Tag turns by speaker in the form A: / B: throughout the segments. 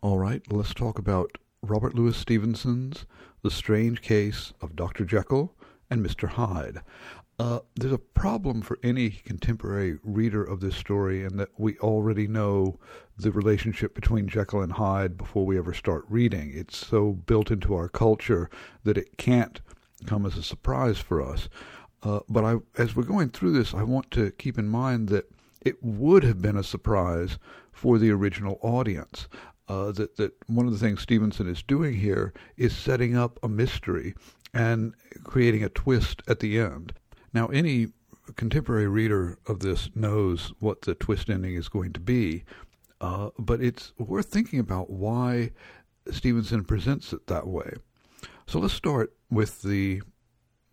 A: All right, let's talk about Robert Louis Stevenson's The Strange Case of Dr. Jekyll and Mr. Hyde. Uh, there's a problem for any contemporary reader of this story in that we already know the relationship between Jekyll and Hyde before we ever start reading. It's so built into our culture that it can't come as a surprise for us. Uh, but I, as we're going through this, I want to keep in mind that it would have been a surprise for the original audience. Uh, that that one of the things Stevenson is doing here is setting up a mystery and creating a twist at the end. Now, any contemporary reader of this knows what the twist ending is going to be, uh, but it's worth thinking about why Stevenson presents it that way. So let's start with the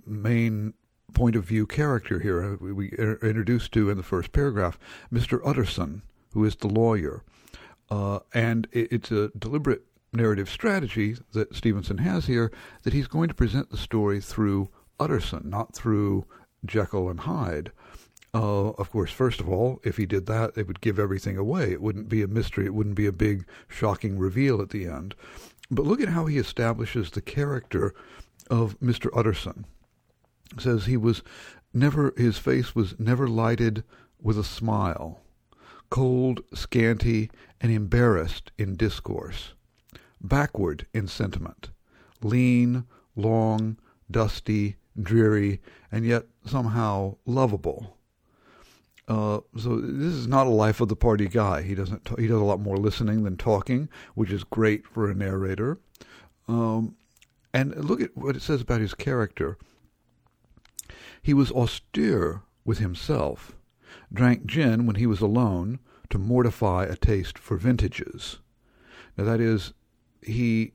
A: main point of view character here. We are introduced to in the first paragraph Mr. Utterson, who is the lawyer. Uh, and it's a deliberate narrative strategy that Stevenson has here that he's going to present the story through Utterson, not through Jekyll and Hyde. Uh, of course, first of all, if he did that, it would give everything away. It wouldn't be a mystery. It wouldn't be a big, shocking reveal at the end. But look at how he establishes the character of Mr. Utterson. It says he was never, his face was never lighted with a smile cold, scanty, and embarrassed in discourse, backward in sentiment, lean, long, dusty, dreary, and yet somehow lovable. Uh, so this is not a life of the party guy. He doesn't. T- he does a lot more listening than talking, which is great for a narrator. Um, and look at what it says about his character. He was austere with himself, drank gin when he was alone to mortify a taste for vintages. Now, that is, he,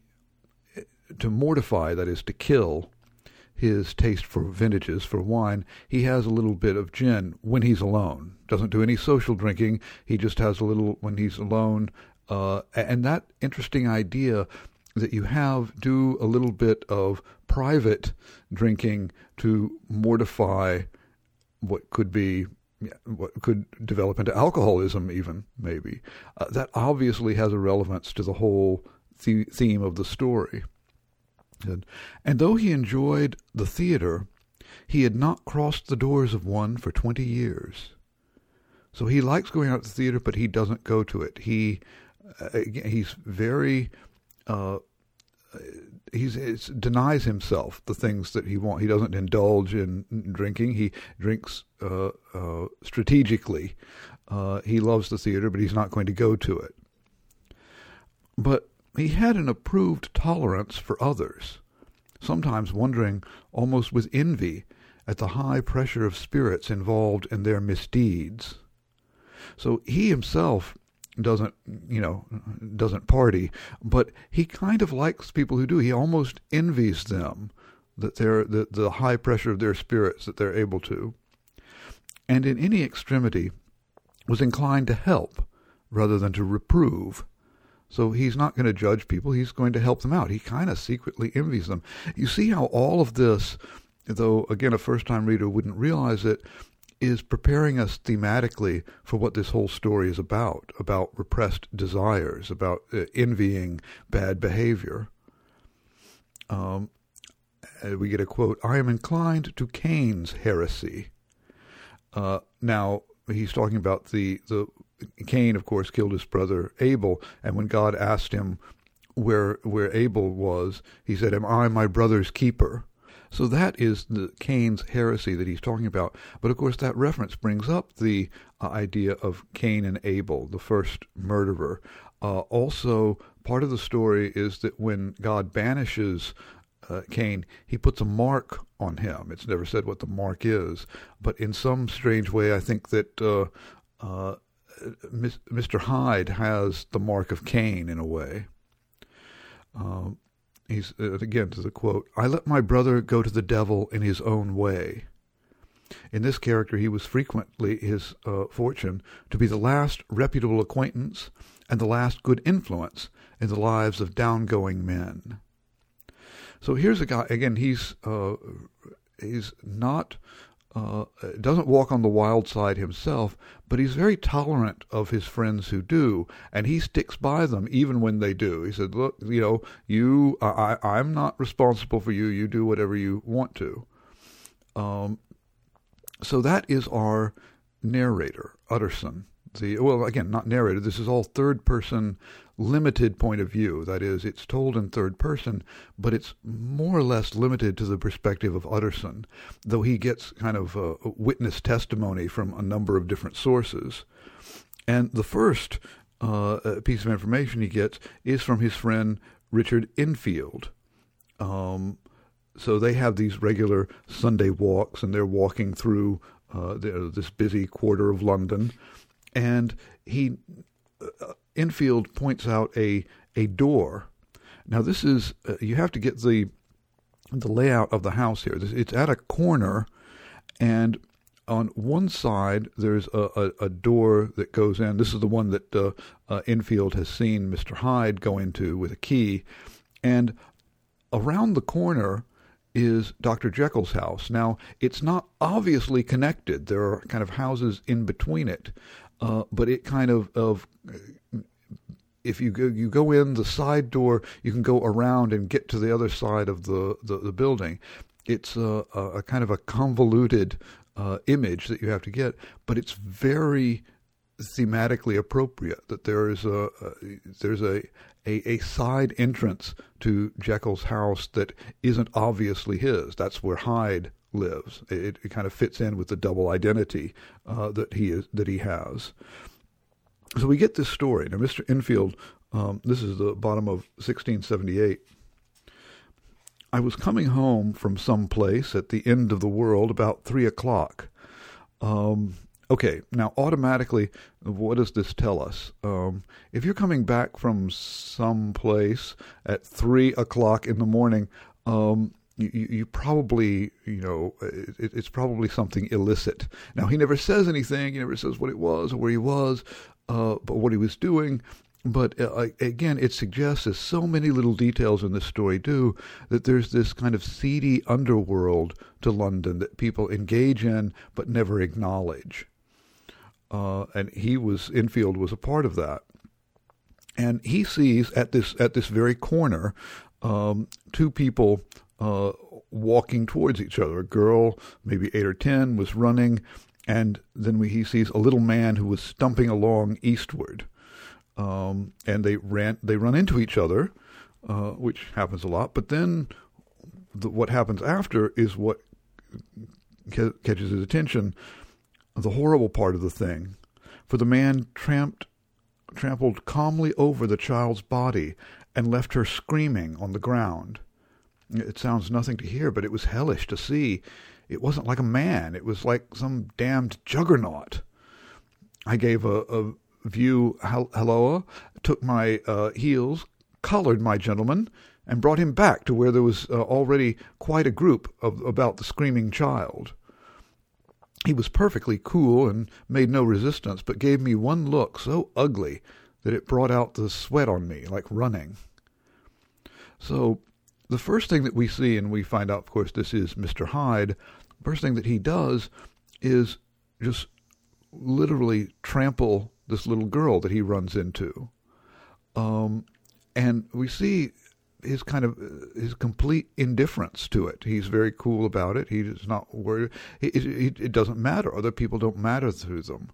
A: to mortify, that is, to kill his taste for vintages, for wine, he has a little bit of gin when he's alone. Doesn't do any social drinking. He just has a little when he's alone. Uh, and that interesting idea that you have do a little bit of private drinking to mortify what could be what could develop into alcoholism, even maybe. Uh, that obviously has a relevance to the whole the- theme of the story. And, and though he enjoyed the theater, he had not crossed the doors of one for twenty years. So he likes going out to the theater, but he doesn't go to it. He uh, he's very uh, he's denies himself the things that he wants. He doesn't indulge in drinking. He drinks uh, uh, strategically. Uh, he loves the theater, but he's not going to go to it. But he had an approved tolerance for others, sometimes wondering almost with envy at the high pressure of spirits involved in their misdeeds. So he himself doesn't, you know, doesn't party, but he kind of likes people who do. He almost envies them that they're the, the high pressure of their spirits that they're able to. And in any extremity was inclined to help rather than to reprove. So he's not going to judge people, he's going to help them out. He kind of secretly envies them. You see how all of this, though again a first time reader wouldn't realize it, is preparing us thematically for what this whole story is about about repressed desires, about uh, envying bad behavior. Um, we get a quote I am inclined to Cain's heresy. Uh, now, he's talking about the, the Cain, of course, killed his brother Abel, and when God asked him where where Abel was, he said, "Am I my brother's keeper?" So that is the Cain's heresy that he's talking about. But of course, that reference brings up the uh, idea of Cain and Abel, the first murderer. Uh, also, part of the story is that when God banishes uh, Cain, he puts a mark on him. It's never said what the mark is, but in some strange way, I think that uh, uh, Mr. Hyde has the mark of Cain in a way. Um, he's uh, again to the quote i let my brother go to the devil in his own way. In this character he was frequently his uh, fortune to be the last reputable acquaintance and the last good influence in the lives of downgoing men. So here's a guy again he's uh, he's not uh, doesn't walk on the wild side himself, but he's very tolerant of his friends who do, and he sticks by them even when they do. He said, "Look, you know, you, I, I'm not responsible for you. You do whatever you want to." Um, so that is our narrator, Utterson. The well, again, not narrator. This is all third person limited point of view. That is, it's told in third person, but it's more or less limited to the perspective of Utterson, though he gets kind of a witness testimony from a number of different sources. And the first uh, piece of information he gets is from his friend Richard Enfield. Um, so they have these regular Sunday walks, and they're walking through uh, this busy quarter of London, and he uh, Enfield points out a a door. Now this is uh, you have to get the the layout of the house here. It's at a corner, and on one side there's a, a, a door that goes in. This is the one that uh, uh, Enfield has seen Mr. Hyde go into with a key, and around the corner is Dr. Jekyll's house. Now, it's not obviously connected. There are kind of houses in between it, uh, but it kind of, of if you go you go in the side door, you can go around and get to the other side of the the, the building. It's a, a, kind of a convoluted uh, image that you have to get, but it's very thematically appropriate. That there is a, a there's a, a a side entrance to Jekyll's house that isn't obviously his. That's where Hyde lives. It, it kind of fits in with the double identity uh, that he is that he has. So we get this story. Now, Mr. Enfield, um, this is the bottom of 1678. I was coming home from some place at the end of the world about three o'clock. Um, okay, now automatically, what does this tell us? Um, if you're coming back from some place at three o'clock in the morning, um, you, you, probably, you know, it, it's probably something illicit. Now, he never says anything. He never says what it was or where he was uh, but what he was doing. But uh, again, it suggests, as so many little details in this story do, that there's this kind of seedy underworld to London that people engage in but never acknowledge. Uh, and he was Enfield was a part of that. And he sees at this at this very corner um, two people uh, walking towards each other. A girl, maybe eight or ten, was running, and then we, he sees a little man who was stumping along eastward, um, and they ran. They run into each other, uh, which happens a lot. But then, the, what happens after is what ca- catches his attention. The horrible part of the thing, for the man tramped, trampled calmly over the child's body and left her screaming on the ground. It sounds nothing to hear, but it was hellish to see it wasn't like a man. It was like some damned juggernaut. I gave a, a view halloa, took my uh, heels, collared my gentleman, and brought him back to where there was uh, already quite a group of, about the screaming child. He was perfectly cool and made no resistance, but gave me one look so ugly that it brought out the sweat on me, like running. So, the first thing that we see, and we find out, of course, this is Mr. Hyde, first thing that he does is just literally trample this little girl that he runs into. Um, and we see his kind of his complete indifference to it. He's very cool about it. He's not worried. It, it, it doesn't matter. Other people don't matter to them.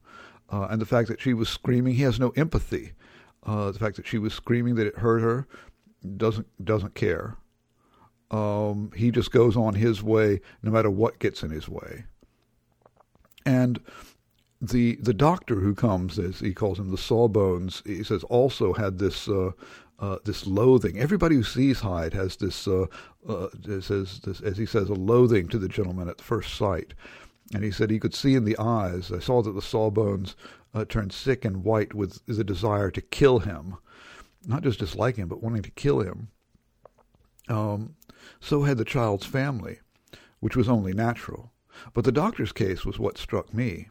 A: Uh, and the fact that she was screaming, he has no empathy. Uh, the fact that she was screaming that it hurt her doesn't doesn't care. Um, he just goes on his way no matter what gets in his way. And the the doctor who comes, as he calls him, the Sawbones, he says also had this uh, uh, this loathing. Everybody who sees Hyde has this, uh, uh, says this, as he says, a loathing to the gentleman at first sight. And he said he could see in the eyes. I saw that the Sawbones uh, turned sick and white with the desire to kill him, not just dislike him, but wanting to kill him. Um, so had the child's family, which was only natural. But the doctor's case was what struck me.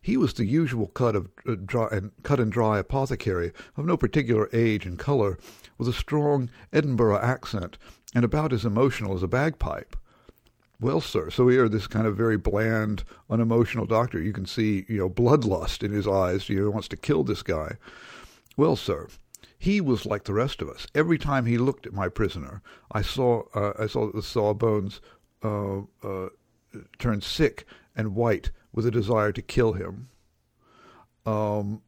A: He was the usual cut of uh, dry, and cut and dry apothecary of no particular age and color, with a strong Edinburgh accent and about as emotional as a bagpipe. Well, sir, so here, this kind of very bland, unemotional doctor, you can see, you know, bloodlust in his eyes. He wants to kill this guy. Well, sir, he was like the rest of us. Every time he looked at my prisoner, I saw, uh, I saw the sawbones uh, uh, turn sick and white with a desire to kill him. Um,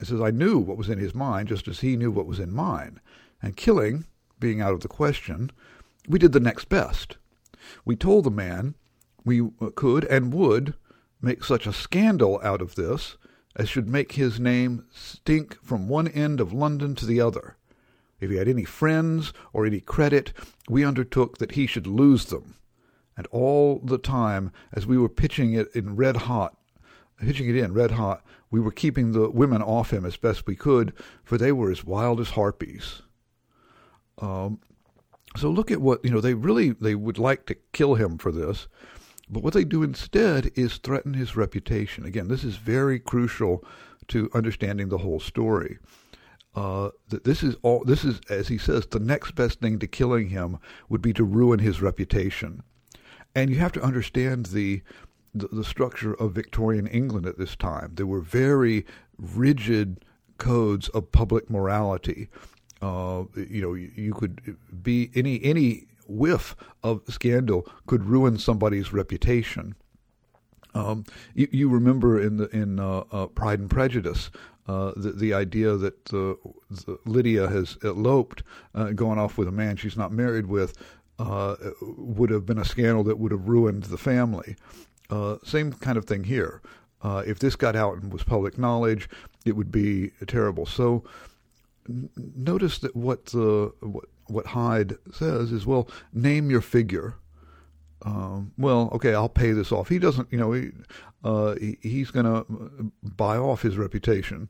A: it says, I knew what was in his mind just as he knew what was in mine. And killing, being out of the question, we did the next best. We told the man we could and would make such a scandal out of this as should make his name stink from one end of London to the other. If he had any friends or any credit, we undertook that he should lose them. And all the time, as we were pitching it in red hot, pitching it in red hot, we were keeping the women off him as best we could, for they were as wild as harpies. Um, so look at what you know. They really they would like to kill him for this, but what they do instead is threaten his reputation. Again, this is very crucial to understanding the whole story. Uh, that this is all. This is, as he says, the next best thing to killing him would be to ruin his reputation. And you have to understand the, the, the structure of Victorian England at this time. There were very rigid codes of public morality. Uh, you know, you, you could be any any whiff of scandal could ruin somebody's reputation. Um, you, you, remember in the in uh, uh, Pride and Prejudice uh, the the idea that the Lydia has eloped, uh, going off with a man she's not married with, uh, would have been a scandal that would have ruined the family. Uh, same kind of thing here. if this got out and was public knowledge, it would be terrible. So notice that what the what what Hyde says is, well, name your figure. Um, well, okay, I'll pay this off. He doesn't, you know, he, uh, he he's going to buy off his reputation,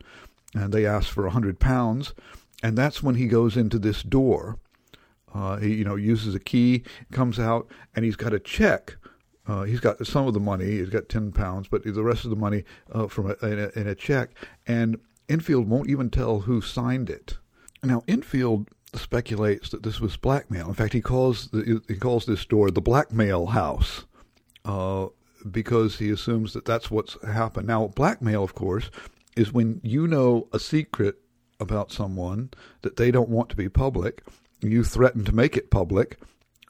A: and they ask for a hundred pounds, and that's when he goes into this door. Uh, he, you know, uses a key, comes out, and he's got a check. Uh, he's got some of the money. He's got ten pounds, but the rest of the money uh, from a, in, a, in a check. And Enfield won't even tell who signed it. Now, Enfield speculates that this was blackmail. In fact, he calls the, he calls this store the blackmail house uh, because he assumes that that's what's happened. Now, blackmail, of course, is when you know a secret about someone that they don't want to be public, you threaten to make it public,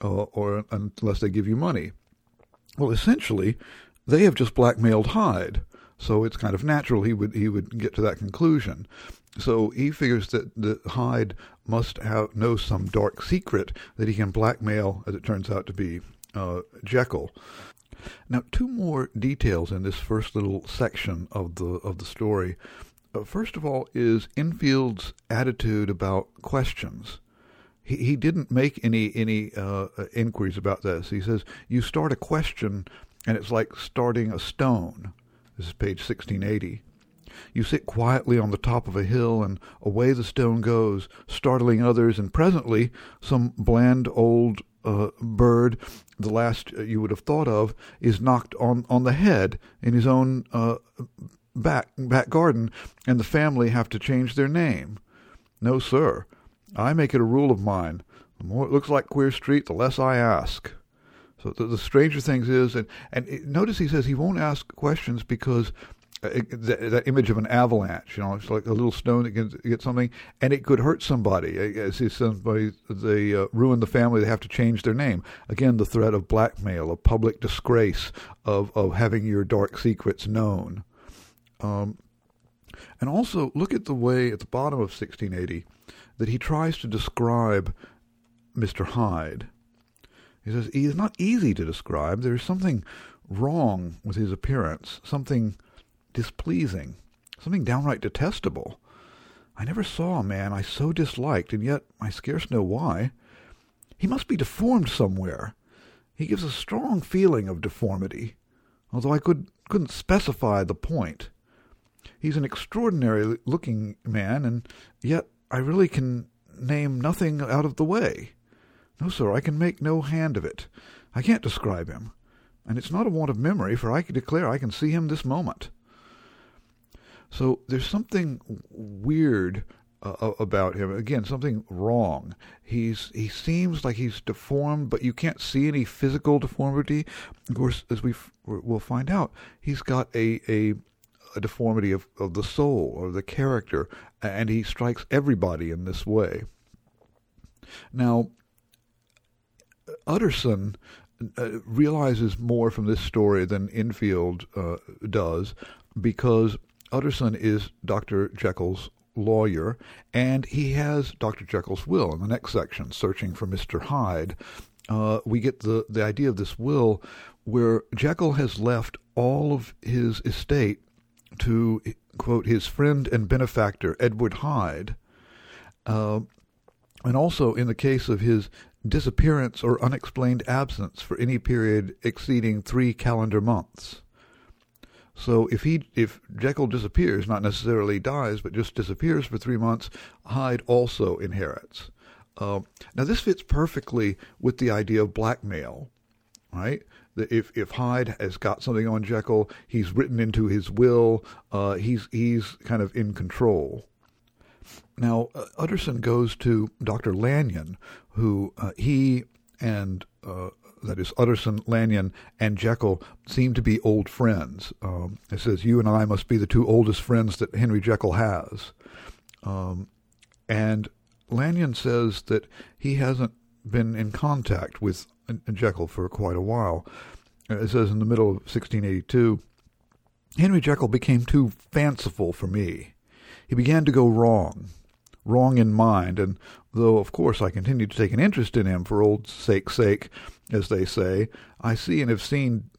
A: uh, or unless they give you money. Well, essentially, they have just blackmailed Hyde, so it's kind of natural he would he would get to that conclusion. So he figures that, that Hyde must have know some dark secret that he can blackmail, as it turns out to be, uh, Jekyll. Now, two more details in this first little section of the of the story. Uh, first of all, is Enfield's attitude about questions. He he didn't make any any uh, inquiries about this. He says you start a question, and it's like starting a stone. This is page sixteen eighty. You sit quietly on the top of a hill, and away the stone goes, startling others, and presently some bland old uh, bird, the last you would have thought of, is knocked on, on the head in his own uh, back back garden, and the family have to change their name. No, sir. I make it a rule of mine. The more it looks like Queer Street, the less I ask. So the, the stranger things is, and and notice he says he won't ask questions because that, that, image of an avalanche. You know, it's like a little stone that gets, gets something, and it could hurt somebody. As he somebody they uh, ruin the family, they have to change their name. Again, the threat of blackmail, of public disgrace, of of having your dark secrets known. Um, and also look at the way at the bottom of 1680 that he tries to describe Mr. Hyde. He says he is not easy to describe. There is something wrong with his appearance, something displeasing, something downright detestable. I never saw a man I so disliked, and yet I scarce know why. He must be deformed somewhere. He gives a strong feeling of deformity, although I could, couldn't specify the point. He's an extraordinary looking man, and yet I really can name nothing out of the way. No, sir, I can make no hand of it. I can't describe him. And it's not a want of memory, for I declare I can see him this moment. So there's something weird uh, about him. Again, something wrong. He's he seems like he's deformed, but you can't see any physical deformity. Of course, as we will find out, he's got a a, a deformity of, of the soul or the character, and he strikes everybody in this way. Now, Utterson uh, realizes more from this story than Enfield uh, does because Utterson is Dr. Jekyll's lawyer, and he has Dr. Jekyll's will in the next section, searching for Mr. Hyde. Uh, we get the, the idea of this will where Jekyll has left all of his estate to, quote, his friend and benefactor, Edward Hyde. Uh, and also in the case of his disappearance or unexplained absence for any period exceeding three calendar months. So if he if Jekyll disappears, not necessarily dies, but just disappears for three months, Hyde also inherits. Uh, now this fits perfectly with the idea of blackmail, right? If if Hyde has got something on Jekyll, he's written into his will. Uh, he's he's kind of in control. Now uh, Utterson goes to Dr. Lanyon, who uh, he and uh, that is Utterson, Lanyon, and Jekyll seem to be old friends. Um, it says, You and I must be the two oldest friends that Henry Jekyll has. Um, and Lanyon says that he hasn't been in contact with Jekyll for quite a while. It says in the middle of 1682 Henry Jekyll became too fanciful for me. He began to go wrong, wrong in mind, and though of course I continued to take an interest in him for old sake's sake, as they say, I see and have seen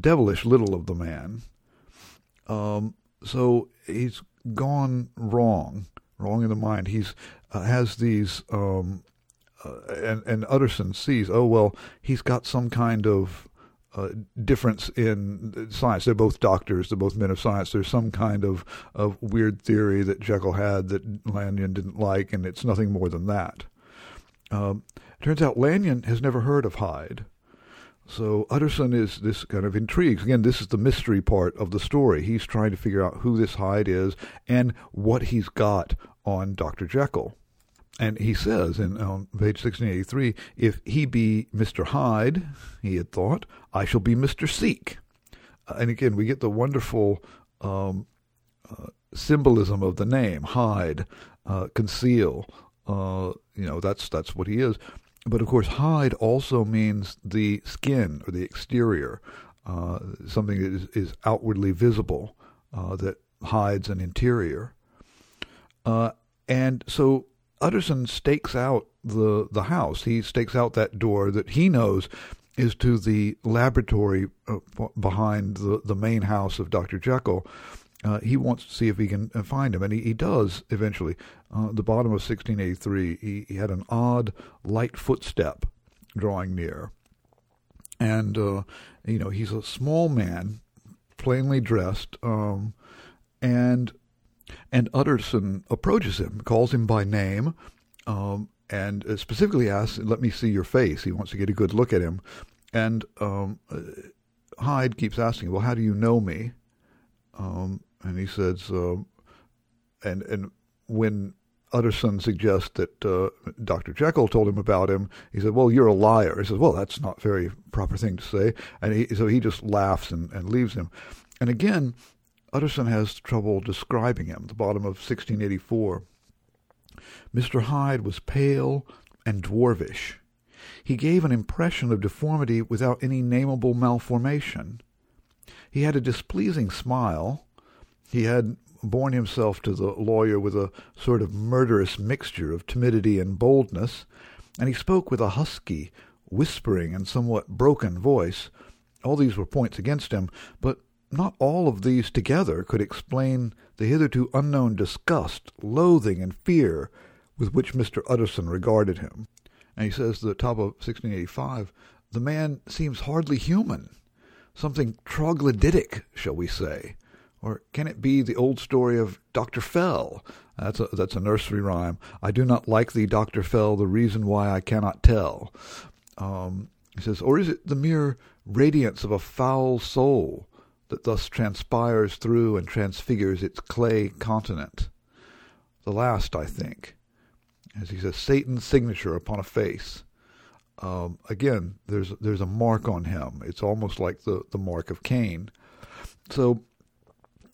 A: devilish little of the man. Um, so he's gone wrong, wrong in the mind. He's uh, has these, um, uh, and and Utterson sees, oh well, he's got some kind of uh, difference in science. They're both doctors. They're both men of science. There's some kind of, of weird theory that Jekyll had that Lanyon didn't like, and it's nothing more than that. Um, turns out Lanyon has never heard of Hyde. So Utterson is this kind of intrigues. Again, this is the mystery part of the story. He's trying to figure out who this Hyde is and what he's got on Dr. Jekyll. And he says in on page 1683, if he be Mr. Hyde, he had thought, I shall be Mr. Seek. Uh, and again, we get the wonderful um, uh, symbolism of the name Hyde, uh, conceal, uh, you know, that's that's what he is. But of course, hide also means the skin or the exterior, uh, something that is, is outwardly visible uh, that hides an interior. And so Utterson stakes out the the house. He stakes out that door that he knows is to the laboratory uh, behind the, the main house of Dr. Jekyll uh, he wants to see if he can uh, find him, and he, he does eventually. Uh, the bottom of 1683, he, he had an odd, light footstep drawing near. And, uh, you know, he's a small man, plainly dressed, um, and and Utterson approaches him, calls him by name, um, and uh, specifically asks, "Let me see your face." He wants to get a good look at him, and um, uh, Hyde keeps asking, "Well, how do you know me?" Um, and he says, uh, and and when Utterson suggests that uh, Dr. Jekyll told him about him, he said, "Well, you're a liar." He says, "Well, that's not very proper thing to say," and he, so he just laughs and, and leaves him. And again, Utterson has trouble describing him. The bottom of 1684, Mr. Hyde was pale and dwarfish. He gave an impression of deformity without any nameable malformation. He had a displeasing smile, he had borne himself to the lawyer with a sort of murderous mixture of timidity and boldness, and he spoke with a husky, whispering, and somewhat broken voice. All these were points against him, but not all of these together could explain the hitherto unknown disgust, loathing, and fear with which Mr. Utterson regarded him. And he says at the top of 1685, the man seems hardly human, something troglodytic, shall we say. Or can it be the old story of Dr. Fell? That's a, that's a nursery rhyme. I do not like thee, Dr. Fell, the reason why I cannot tell. Um, he says, or is it the mere radiance of a foul soul that thus transpires through and transfigures its clay continent? the last, I think. As he says, Satan's signature upon a face. Um, again, there's there's a mark on him. It's almost like the, the mark of Cain. So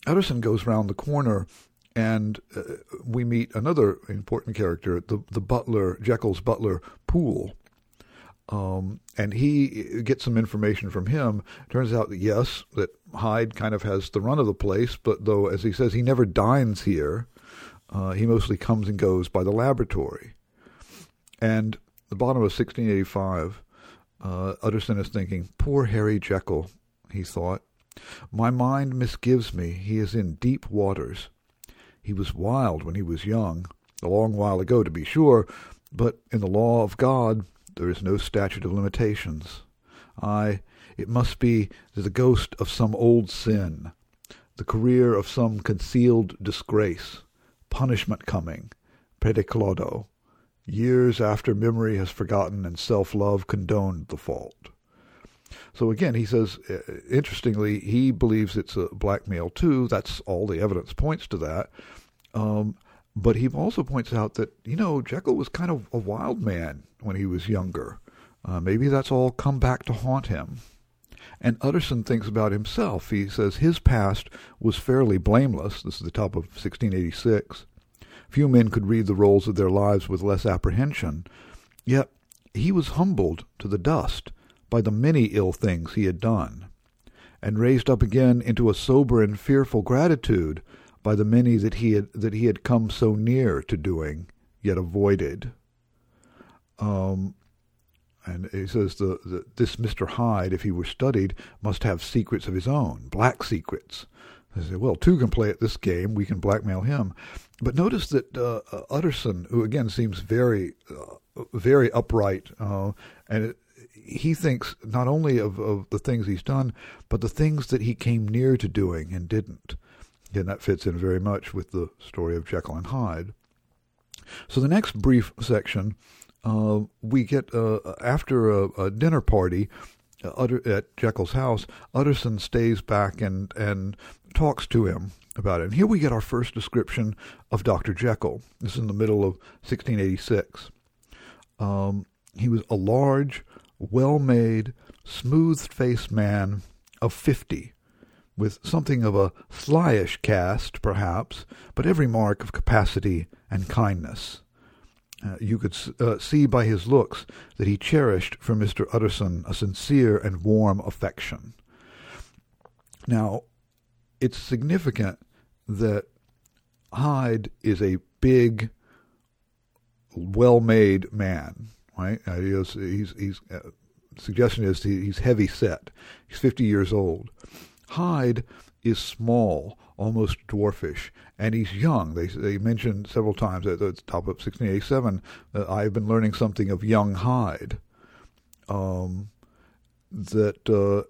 A: Utterson goes round the corner, and uh, we meet another important character, the the butler, Jekyll's butler, Poole. Um, and he gets some information from him. Turns out yes, that Hyde kind of has the run of the place, but though, as he says, he never dines here. Uh, he mostly comes and goes by the laboratory. And the bottom of 1685, uh, Utterson is thinking, Poor Harry Jekyll, he thought. My mind misgives me he is in deep waters. He was wild when he was young, a long while ago to be sure, but in the law of God there is no statute of limitations. Ay, it must be the ghost of some old sin, the career of some concealed disgrace, punishment coming, pede claudo, years after memory has forgotten and self-love condoned the fault. So again, he says, uh, interestingly, he believes it's a blackmail too. That's all the evidence points to that. Um, but he also points out that, you know, Jekyll was kind of a wild man when he was younger. Uh, maybe that's all come back to haunt him. And Utterson thinks about himself. He says his past was fairly blameless. This is the top of 1686. Few men could read the rolls of their lives with less apprehension. Yet he was humbled to the dust by the many ill things he had done, and raised up again into a sober and fearful gratitude by the many that he had that he had come so near to doing, yet avoided. Um, and he says the, the, this Mr. Hyde, if he were studied, must have secrets of his own, black secrets. I say, well, two can play at this game. We can blackmail him. But notice that uh, uh Utterson, who again seems very, uh, very upright, uh, and it, he thinks not only of, of the things he's done, but the things that he came near to doing and didn't. Again, that fits in very much with the story of Jekyll and Hyde. So the next brief section, uh, we get uh, after a, a, dinner party uh, at Jekyll's house. Utterson stays back and and talks to him about it. And here we get our first description of Dr. Jekyll. This is in the middle of 1686. Um, he was a large, well-made, smooth-faced man of fifty with something of a slyish cast, perhaps, but every mark of capacity and kindness. Uh, you could uh, see by his looks that he cherished for Mr. Utterson a sincere and warm affection. Now, it's significant that Hyde is a big, well-made man, right? Uh, he's, he's, he's uh, suggestion is he's heavy set. He's 50 years old. Hyde is small, almost dwarfish, and he's young. They they mentioned several times at the top of 1687 that I've been learning something of young Hyde. Um, that uh,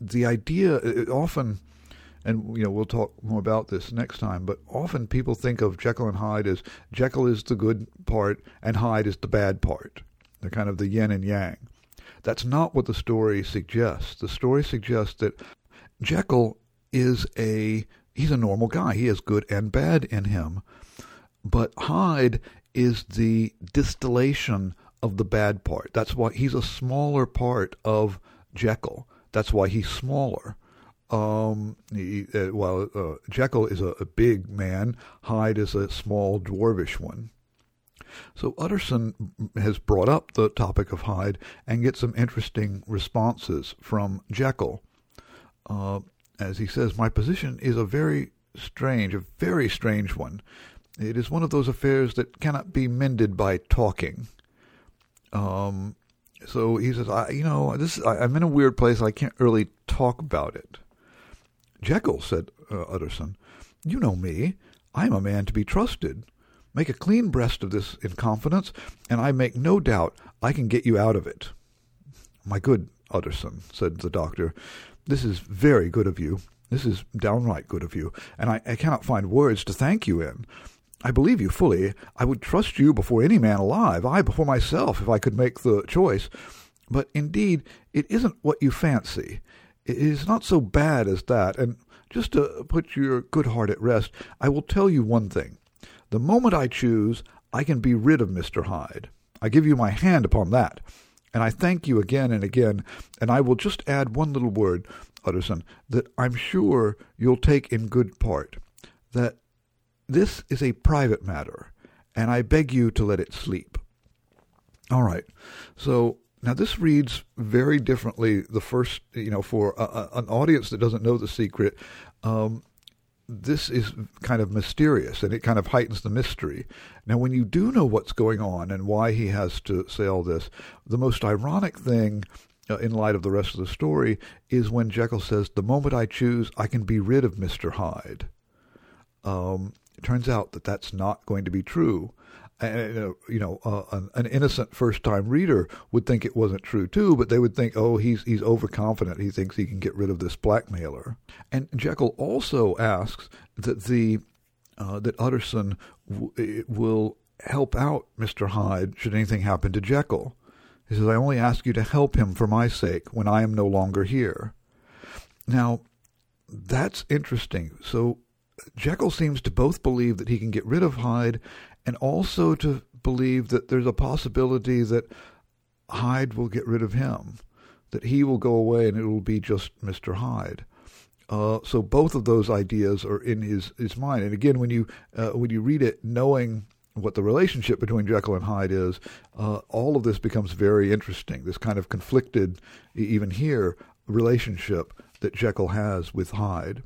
A: the idea often, and you know we'll talk more about this next time, but often people think of Jekyll and Hyde as Jekyll is the good part and Hyde is the bad part. They're kind of the yin and yang. That's not what the story suggests. The story suggests that Jekyll is a he's a normal guy. He has good and bad in him. But Hyde is the distillation of the bad part. That's why he's a smaller part of Jekyll. That's why he's smaller. Um, he, uh, well, uh, Jekyll is a, a, big man. Hyde is a small dwarvish one. So Utterson has brought up the topic of Hyde and gets some interesting responses from Jekyll. Uh, as he says, my position is a very strange, a very strange one. It is one of those affairs that cannot be mended by talking. Um, so he says, I, you know, this I, am in a weird place. I can't really talk about it. Jekyll said, uh, Utterson, you know me. I am a man to be trusted. Make a clean breast of this in confidence, and I make no doubt I can get you out of it. My good Utterson, said the doctor, this is very good of you. This is downright good of you, and I, I cannot find words to thank you in. I believe you fully. I would trust you before any man alive, I before myself, if I could make the choice. But indeed, it isn't what you fancy. It is not so bad as that, and just to put your good heart at rest, I will tell you one thing. The moment I choose, I can be rid of Mr. Hyde. I give you my hand upon that. And I thank you again and again. And I will just add one little word, Utterson, that I'm sure you'll take in good part. That this is a private matter, and I beg you to let it sleep. All right. So now this reads very differently. The first, you know, for a, a, an audience that doesn't know the secret, um, this is kind of mysterious and it kind of heightens the mystery. Now, when you do know what's going on and why he has to say all this, the most ironic thing uh, in light of the rest of the story is when Jekyll says, The moment I choose, I can be rid of Mr. Hyde. Um, it turns out that that's not going to be true. You know, uh, an, an, innocent first-time reader would think it wasn't true too, but they would think, "Oh, he's he's overconfident. He thinks he can get rid of this blackmailer." And Jekyll also asks that the uh, that Utterson w- will help out Mister Hyde should anything happen to Jekyll. He says, "I only ask you to help him for my sake when I am no longer here." Now, that's interesting. So Jekyll seems to both believe that he can get rid of Hyde and also to believe that there's a possibility that Hyde will get rid of him, that he will go away and it will be just Mr. Hyde. Uh, so both of those ideas are in his, his mind. And again, when you uh, when you read it, knowing what the relationship between Jekyll and Hyde is, uh, all of this becomes very interesting. This kind of conflicted, even here, relationship that Jekyll has with Hyde.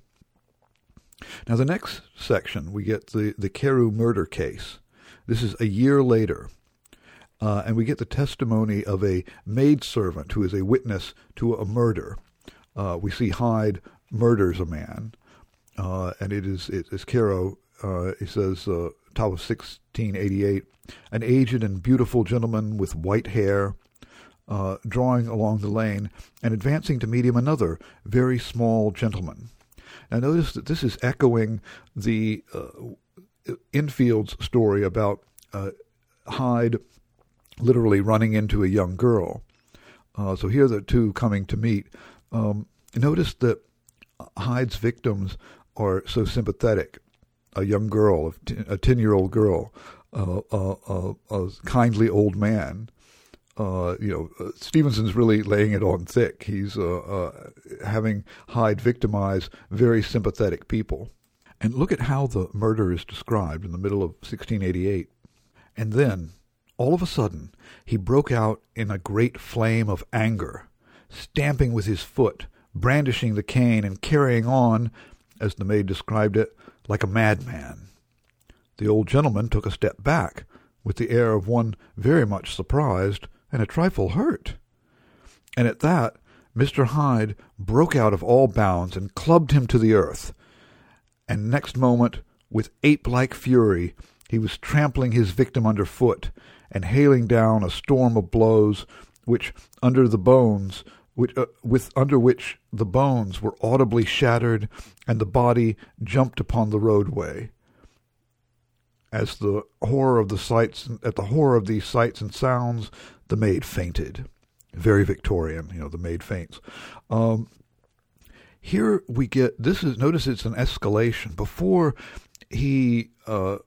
A: Now, the next section, we get the, the Carew murder case. This is a year later. Uh, and we get the testimony of a maidservant who is a witness to a murder. Uh, we see Hyde murders a man, uh, and it is it is Carew. Uh, he says, uh, top of 1688, an aged and beautiful gentleman with white hair, uh, drawing along the lane and advancing to meet him another very small gentleman. Now notice that this is echoing the Enfield's story about uh, Hyde literally running into a young girl. Uh, so here are the two coming to meet. Um, notice that Hyde's victims are so sympathetic. A young girl, a 10 year old girl, uh, uh, a kindly old man. Uh, you know, uh, Stevenson's really laying it on thick. He's uh, having Hyde victimize very sympathetic people. And look at how the murder is described in the middle of 1688. And then, all of a sudden, he broke out in a great flame of anger, stamping with his foot, brandishing the cane, and carrying on, as the maid described it, like a madman. The old gentleman took a step back, with the air of one very much surprised and a trifle hurt. And at that, Mr. Hyde broke out of all bounds and clubbed him to the earth, and next moment, with ape like fury, he was trampling his victim under foot and hailing down a storm of blows which under the bones which, uh, with under which the bones were audibly shattered and the body jumped upon the roadway. As the horror of the sights at the horror of these sights and sounds, the maid fainted. Very Victorian, you know, the maid faints. Um, here we get this is notice it's an escalation. Before he uh,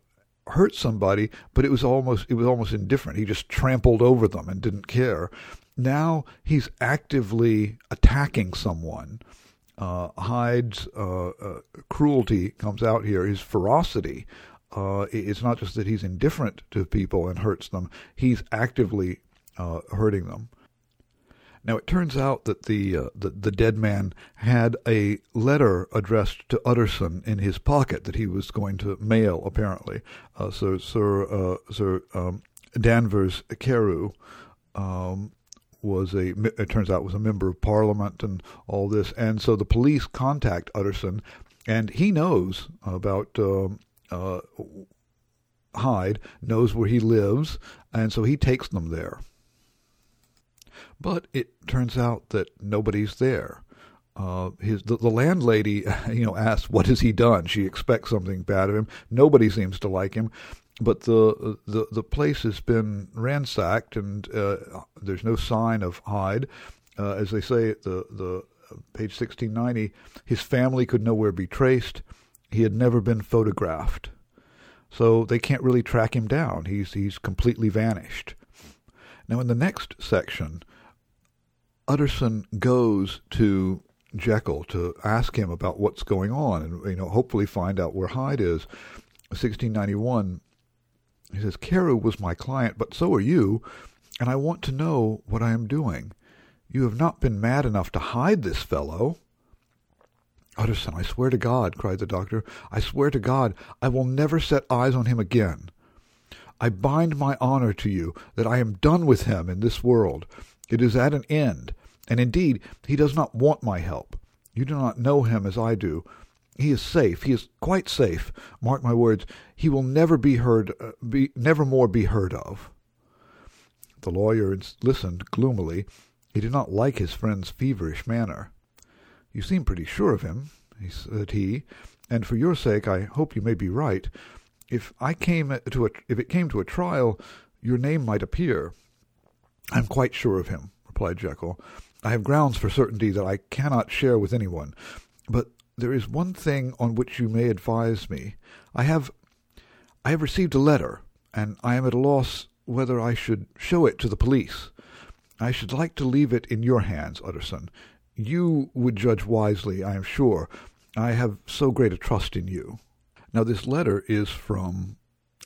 A: hurt somebody, but it was almost it was almost indifferent. He just trampled over them and didn't care. Now he's actively attacking someone. Uh, Hyde's uh, uh, cruelty comes out here. His ferocity. Uh, it's not just that he's indifferent to people and hurts them. He's actively uh, hurting them. Now it turns out that the, uh, the, the dead man had a letter addressed to Utterson in his pocket that he was going to mail. Apparently, uh, so Sir uh, Sir um, Danvers Carew um, was a it turns out was a member of Parliament and all this, and so the police contact Utterson, and he knows about. Um, uh, Hyde knows where he lives, and so he takes them there. But it turns out that nobody's there. Uh, his the, the, landlady, you know, asks what has he done. She expects something bad of him. Nobody seems to like him, but the the the place has been ransacked, and uh, there's no sign of Hyde. Uh, as they say at the the uh, page 1690, his family could nowhere be traced. He had never been photographed. so they can't really track him down. He's he's completely vanished. Now, in the next section, Utterson goes to Jekyll to ask him about what's going on, and you know, hopefully find out where Hyde is. 1691. He says, Carew was my client, but so are you, and I want to know what I am doing. You have not been mad enough to hide this fellow. Utterson, I swear to God, cried the doctor, I swear to God, I will never set eyes on him again. I bind my honor to you that I am done with him in this world. It is at an end, and indeed he does not want my help. You do not know him as I do. He is safe. He is quite safe. Mark my words. He will never be heard, uh, be never more be heard of. The lawyer listened gloomily. He did not like his friend's feverish manner. You seem pretty sure of him, said he, and for your sake I hope you may be right. If I came to a, if it came to a trial, your name might appear. I am quite sure of him, replied Jekyll. I have grounds for certainty that I cannot share with anyone, but there is one thing on which you may advise me. I have I have received a letter, and I am at a loss whether I should show it to the police. I should like to leave it in your hands, Utterson. You would judge wisely, I am sure. I have so great a trust in you. Now, this letter is from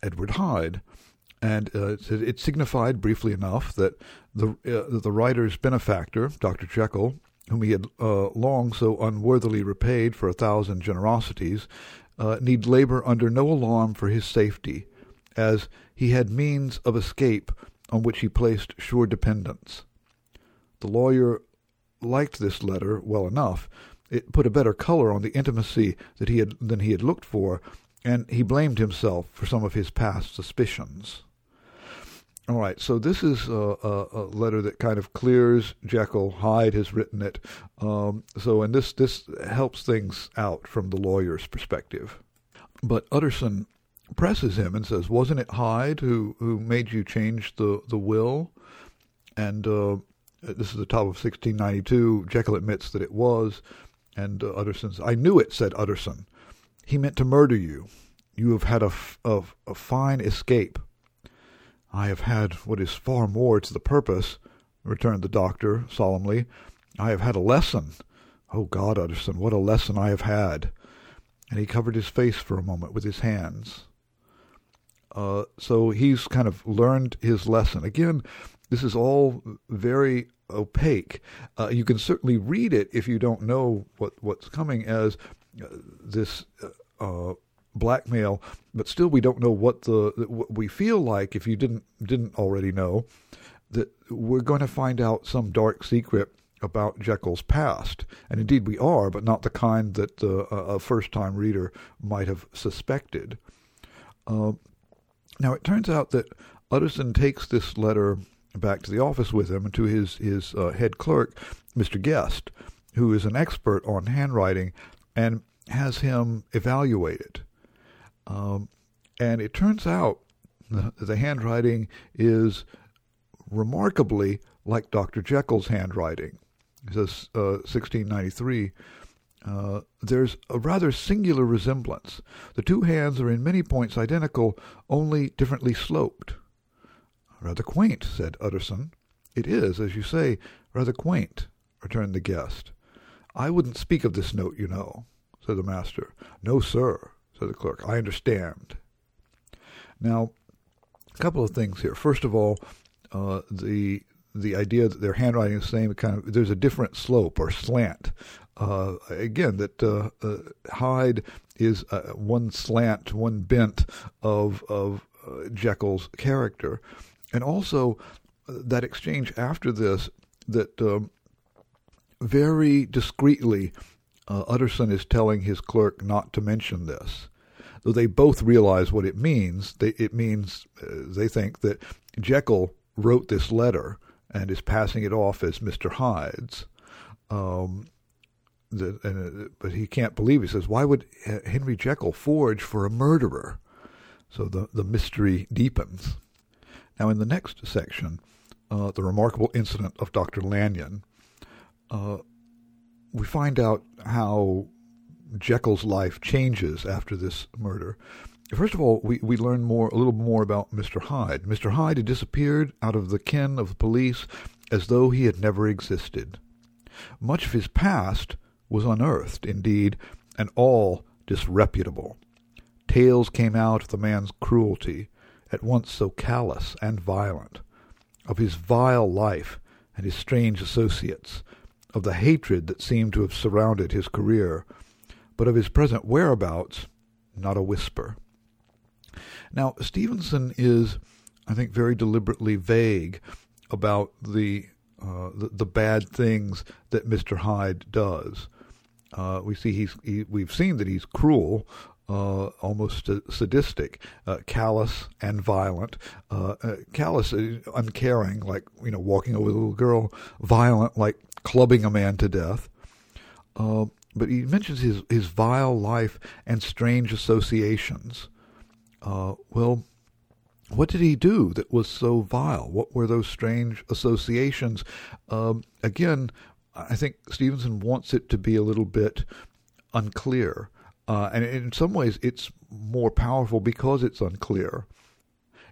A: Edward Hyde, and uh, it signified briefly enough that the uh, the writer's benefactor, Dr. Jekyll, whom he had uh, long so unworthily repaid for a thousand generosities, uh, need labor under no alarm for his safety, as he had means of escape on which he placed sure dependence. The lawyer liked this letter well enough. It put a better color on the intimacy that he had than he had looked for, and he blamed himself for some of his past suspicions. All right, so this is a, a, a, letter that kind of clears Jekyll. Hyde has written it. Um, so, and this this helps things out from the lawyer's perspective. But Utterson presses him and says, "Wasn't it Hyde who who made you change the the will?" And uh, this is the top of 1692. Jekyll admits that it was, and uh, Utterson I knew it, said Utterson. He meant to murder you. You have had a, a, a fine escape. I have had what is far more to the purpose, returned the doctor solemnly. I have had a lesson. Oh God, Utterson, what a lesson I have had. And he covered his face for a moment with his hands. Uh, so he's kind of learned his lesson. Again, this is all very opaque. Uh, you can certainly read it if you don't know what, what's coming as uh, this uh, uh, blackmail, but still we don't know what the what we feel like if you didn't didn't already know that we're going to find out some dark secret about Jekyll's past, and indeed we are, but not the kind that uh, a first-time reader might have suspected. Uh, now it turns out that Utterson takes this letter back to the office with him and to his his uh, head clerk, Mr. Guest, who is an expert on handwriting, and has him evaluate it. Um, and it turns out the, the handwriting is remarkably like Dr. Jekyll's handwriting. It says uh, 1693. Uh, there's a rather singular resemblance. The two hands are in many points identical, only differently sloped. Rather quaint, said Utterson. It is, as you say, rather quaint, returned the guest. I wouldn't speak of this note, you know, said the master. No, sir, said the clerk. I understand. Now, a couple of things here. First of all, uh, the the idea that their handwriting is the same, kind of there's a different slope or slant. Uh, again, that uh, uh Hyde is uh, one slant, one bent of of uh, Jekyll's character, and also uh, that exchange after this that um, very discreetly uh, Utterson is telling his clerk not to mention this. Though they both realize what it means, they, it means uh, they think that Jekyll wrote this letter and is passing it off as Mr. Hyde's. Um, the, and, uh, but he can't believe. He says, "Why would Henry Jekyll forge for a murderer?" So the the mystery deepens. Now, in the next section, uh, the remarkable incident of Dr. Lanyon, uh, we find out how Jekyll's life changes after this murder. first of all, we, we learn more a little more about Mr. Hyde. Mr. Hyde had disappeared out of the ken of the police as though he had never existed. Much of his past was unearthed, indeed, and all disreputable. Tales came out of the man's cruelty, at once so callous and violent, of his vile life and his strange associates, of the hatred that seemed to have surrounded his career, but of his present whereabouts, not a whisper. Now, Stevenson is, I think, very deliberately vague about the uh, the, the, bad things that Mr. Hyde does. Uh, we see he's he, we've seen that he's cruel, uh, almost sadistic, uh, callous and violent. Uh, uh, callous, uncaring, like you know, walking over a little girl. Violent, like clubbing a man to death. but he mentions his his vile life and strange associations. well, what did he do that was so vile? What were those strange associations? Um, again, I think Stevenson wants it to be a little bit unclear. Uh, and in some ways, it's more powerful because it's unclear.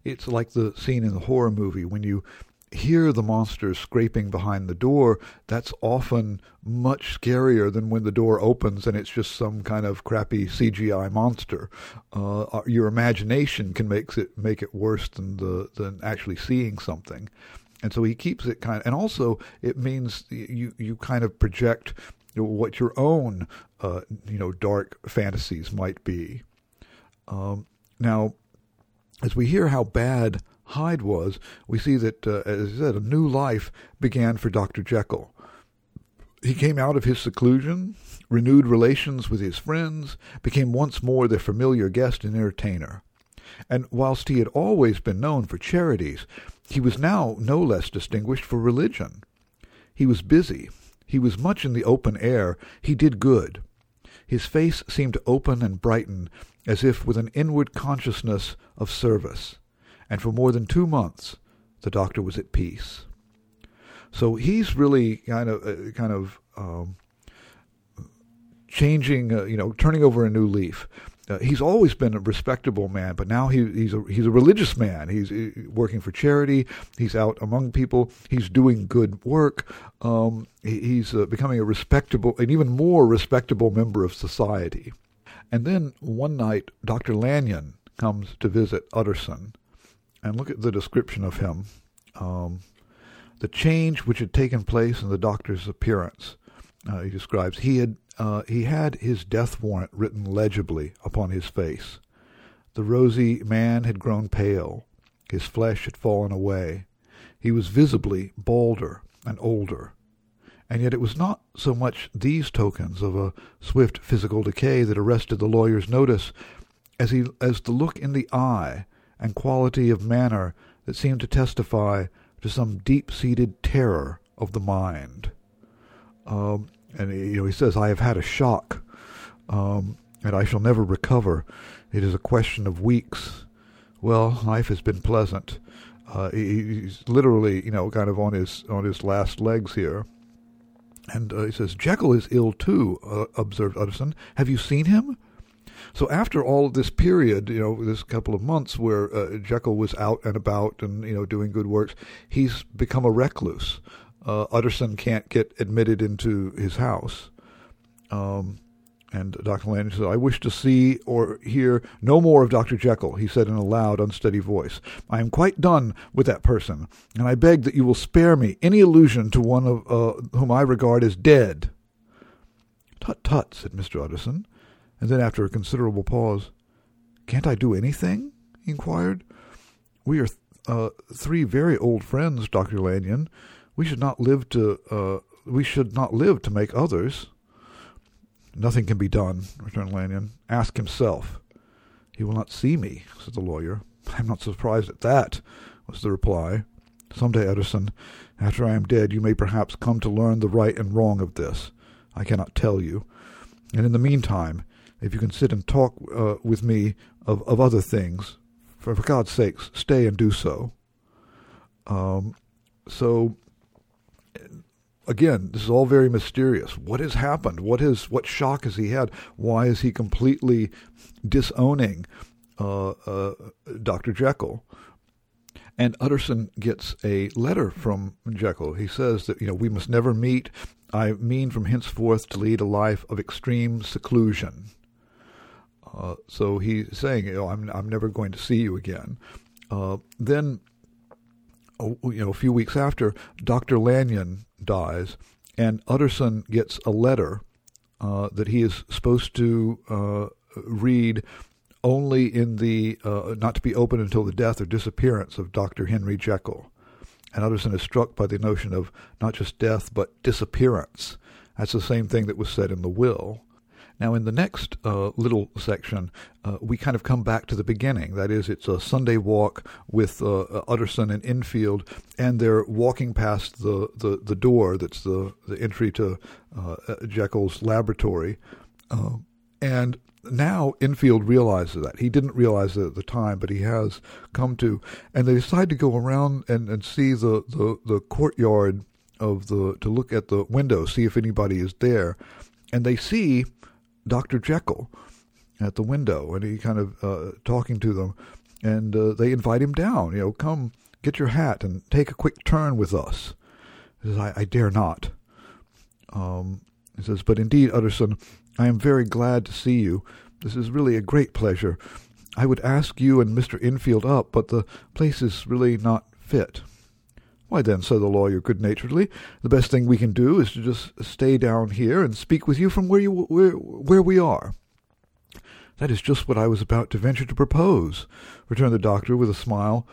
A: It's like the scene in the horror movie when you hear the monster scraping behind the door, that's often much scarier than when the door opens and it's just some kind of crappy CGI monster. Uh, uh, your imagination can make it make it worse than the than actually seeing something. And so he keeps it kind of, and also it means you you kind of project what your own uh, you know dark fantasies might be. Um, now, as we hear how bad Hyde was, we see that, uh, as I said, a new life began for Dr. Jekyll. He came out of his seclusion, renewed relations with his friends, became once more their familiar guest and entertainer. And whilst he had always been known for charities, he was now no less distinguished for religion. He was busy. He was much in the open air. He did good. His face seemed to open and brighten as if with an inward consciousness of service and for more than two months, the doctor was at peace. So he's really kind of uh, kind of um, changing, uh, you know, turning over a new leaf. Uh, he's always been a respectable man, but now he, he's a he's a religious man. He's uh, working for charity. He's out among people. He's doing good work. Um, he, he's uh, becoming a respectable, an even more respectable member of society. And then one night, Dr. Lanyon comes to visit Utterson, and look at the description of him. Um, the change which had taken place in the doctor's appearance. Uh, he describes he had uh, he had his death warrant written legibly upon his face. The rosy man had grown pale. His flesh had fallen away. He was visibly balder and older. And yet it was not so much these tokens of a swift physical decay that arrested the lawyer's notice as he as the look in the eye and quality of manner that seemed to testify to some deep-seated terror of the mind. Um, and you know, he says, "I have had a shock, um, and I shall never recover. It is a question of weeks." Well, life has been pleasant. Uh, he's literally, you know, kind of on his on his last legs here. And uh, he says, Jekyll is ill too, uh, observed Utterson. Have you seen him? So after all this period, you know, this couple of months where uh, Jekyll was out and about and you know doing good works, he's become a recluse. Uh, Utterson can't get admitted into his house. Um, and Dr. Lanyon said, I wish to see or hear no more of Dr. Jekyll, he said in a loud, unsteady voice. I am quite done with that person, and I beg that you will spare me any allusion to one of uh, whom I regard as dead. Tut, tut, said Mr. Utterson. And then, after a considerable pause, Can't I do anything? he inquired. We are uh, three very old friends, Dr. Lanyon. We should not live to uh, we should not live to make others. Nothing can be done, returned Lanyon. Ask himself. He will not see me, said the lawyer. I am not surprised at that, was the reply. Some day, Utterson, after I am dead, you may perhaps come to learn the right and wrong of this. I cannot tell you. And in the meantime, if you can sit and talk uh, with me of, of other things, for, for God's sakes, stay and do so. Um, so, again, this is all very mysterious. What has happened? What has what shock has he had? Why is he completely disowning uh, uh, Dr. Jekyll. And Utterson gets a letter from Jekyll. He says that, you know, we must never meet. I mean from henceforth to lead a life of extreme seclusion. Uh, so he's saying, you know, I'm, I'm never going to see you again. Uh, then, oh, you know, a few weeks after, Dr. Lanyon dies, and Utterson gets a letter uh, that he is supposed to uh, read only in the uh, not to be opened until the death or disappearance of Dr. Henry Jekyll. And Utterson is struck by the notion of not just death but disappearance. That's the same thing that was said in the will. Now, in the next uh, little section, uh, we kind of come back to the beginning. That is, it's a Sunday walk with uh, Utterson and Enfield, and they're walking past the, the, the door that's the, the entry to uh, Jekyll's laboratory. Uh, and now Enfield realizes that. He didn't realize it at the time, but he has come to. And they decide to go around and, and see the, the, the courtyard of the to look at the window, see if anybody is there. And they see Dr. Jekyll at the window, and he kind of uh, talking to them, and uh, they invite him down. You know, come get your hat and take a quick turn with us. He says, I, I dare not. Um, he says, but indeed, Utterson, I am very glad to see you. This is really a great pleasure. I would ask you and Mr. Enfield up, but the place is really not fit. Why then, said the lawyer good naturedly, the best thing we can do is to just stay down here and speak with you from where you where where we are. That is just what I was about to venture to propose, returned the doctor with a smile,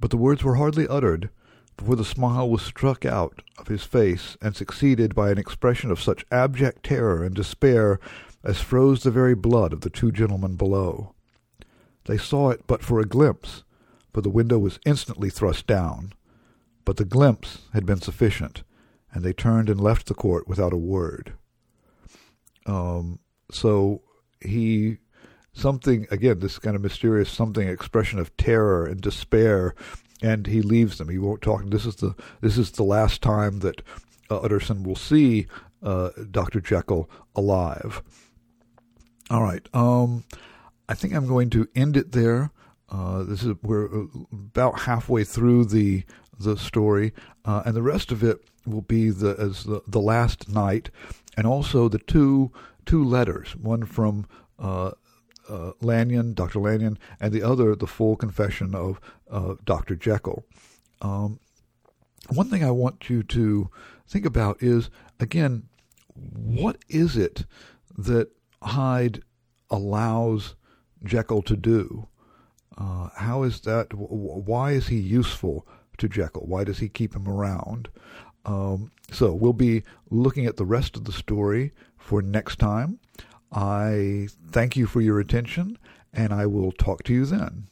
A: but the words were hardly uttered before the smile was struck out of his face and succeeded by an expression of such abject terror and despair as froze the very blood of the two gentlemen below. They saw it but for a glimpse, for the window was instantly thrust down. But the glimpse had been sufficient, and they turned and left the court without a word. Um, so he, something, again, this kind of mysterious something, expression of terror and despair, and he leaves them. He won't talk. This is the, this is the last time that uh, Utterson will see uh, Dr. Jekyll alive. All right. Um, I think I'm going to end it there. Uh, this is we're about halfway through the the story, uh, and the rest of it will be the as the, the last night, and also the two two letters, one from uh, uh, Lanyon, Dr. Lanyon, and the other the full confession of uh, Dr. Jekyll. Um, one thing I want you to think about is again, what is it that Hyde allows Jekyll to do? Uh, how is that? Why is he useful to Jekyll? Why does he keep him around? Um, so we'll be looking at the rest of the story for next time. I thank you for your attention, and I will talk to you then.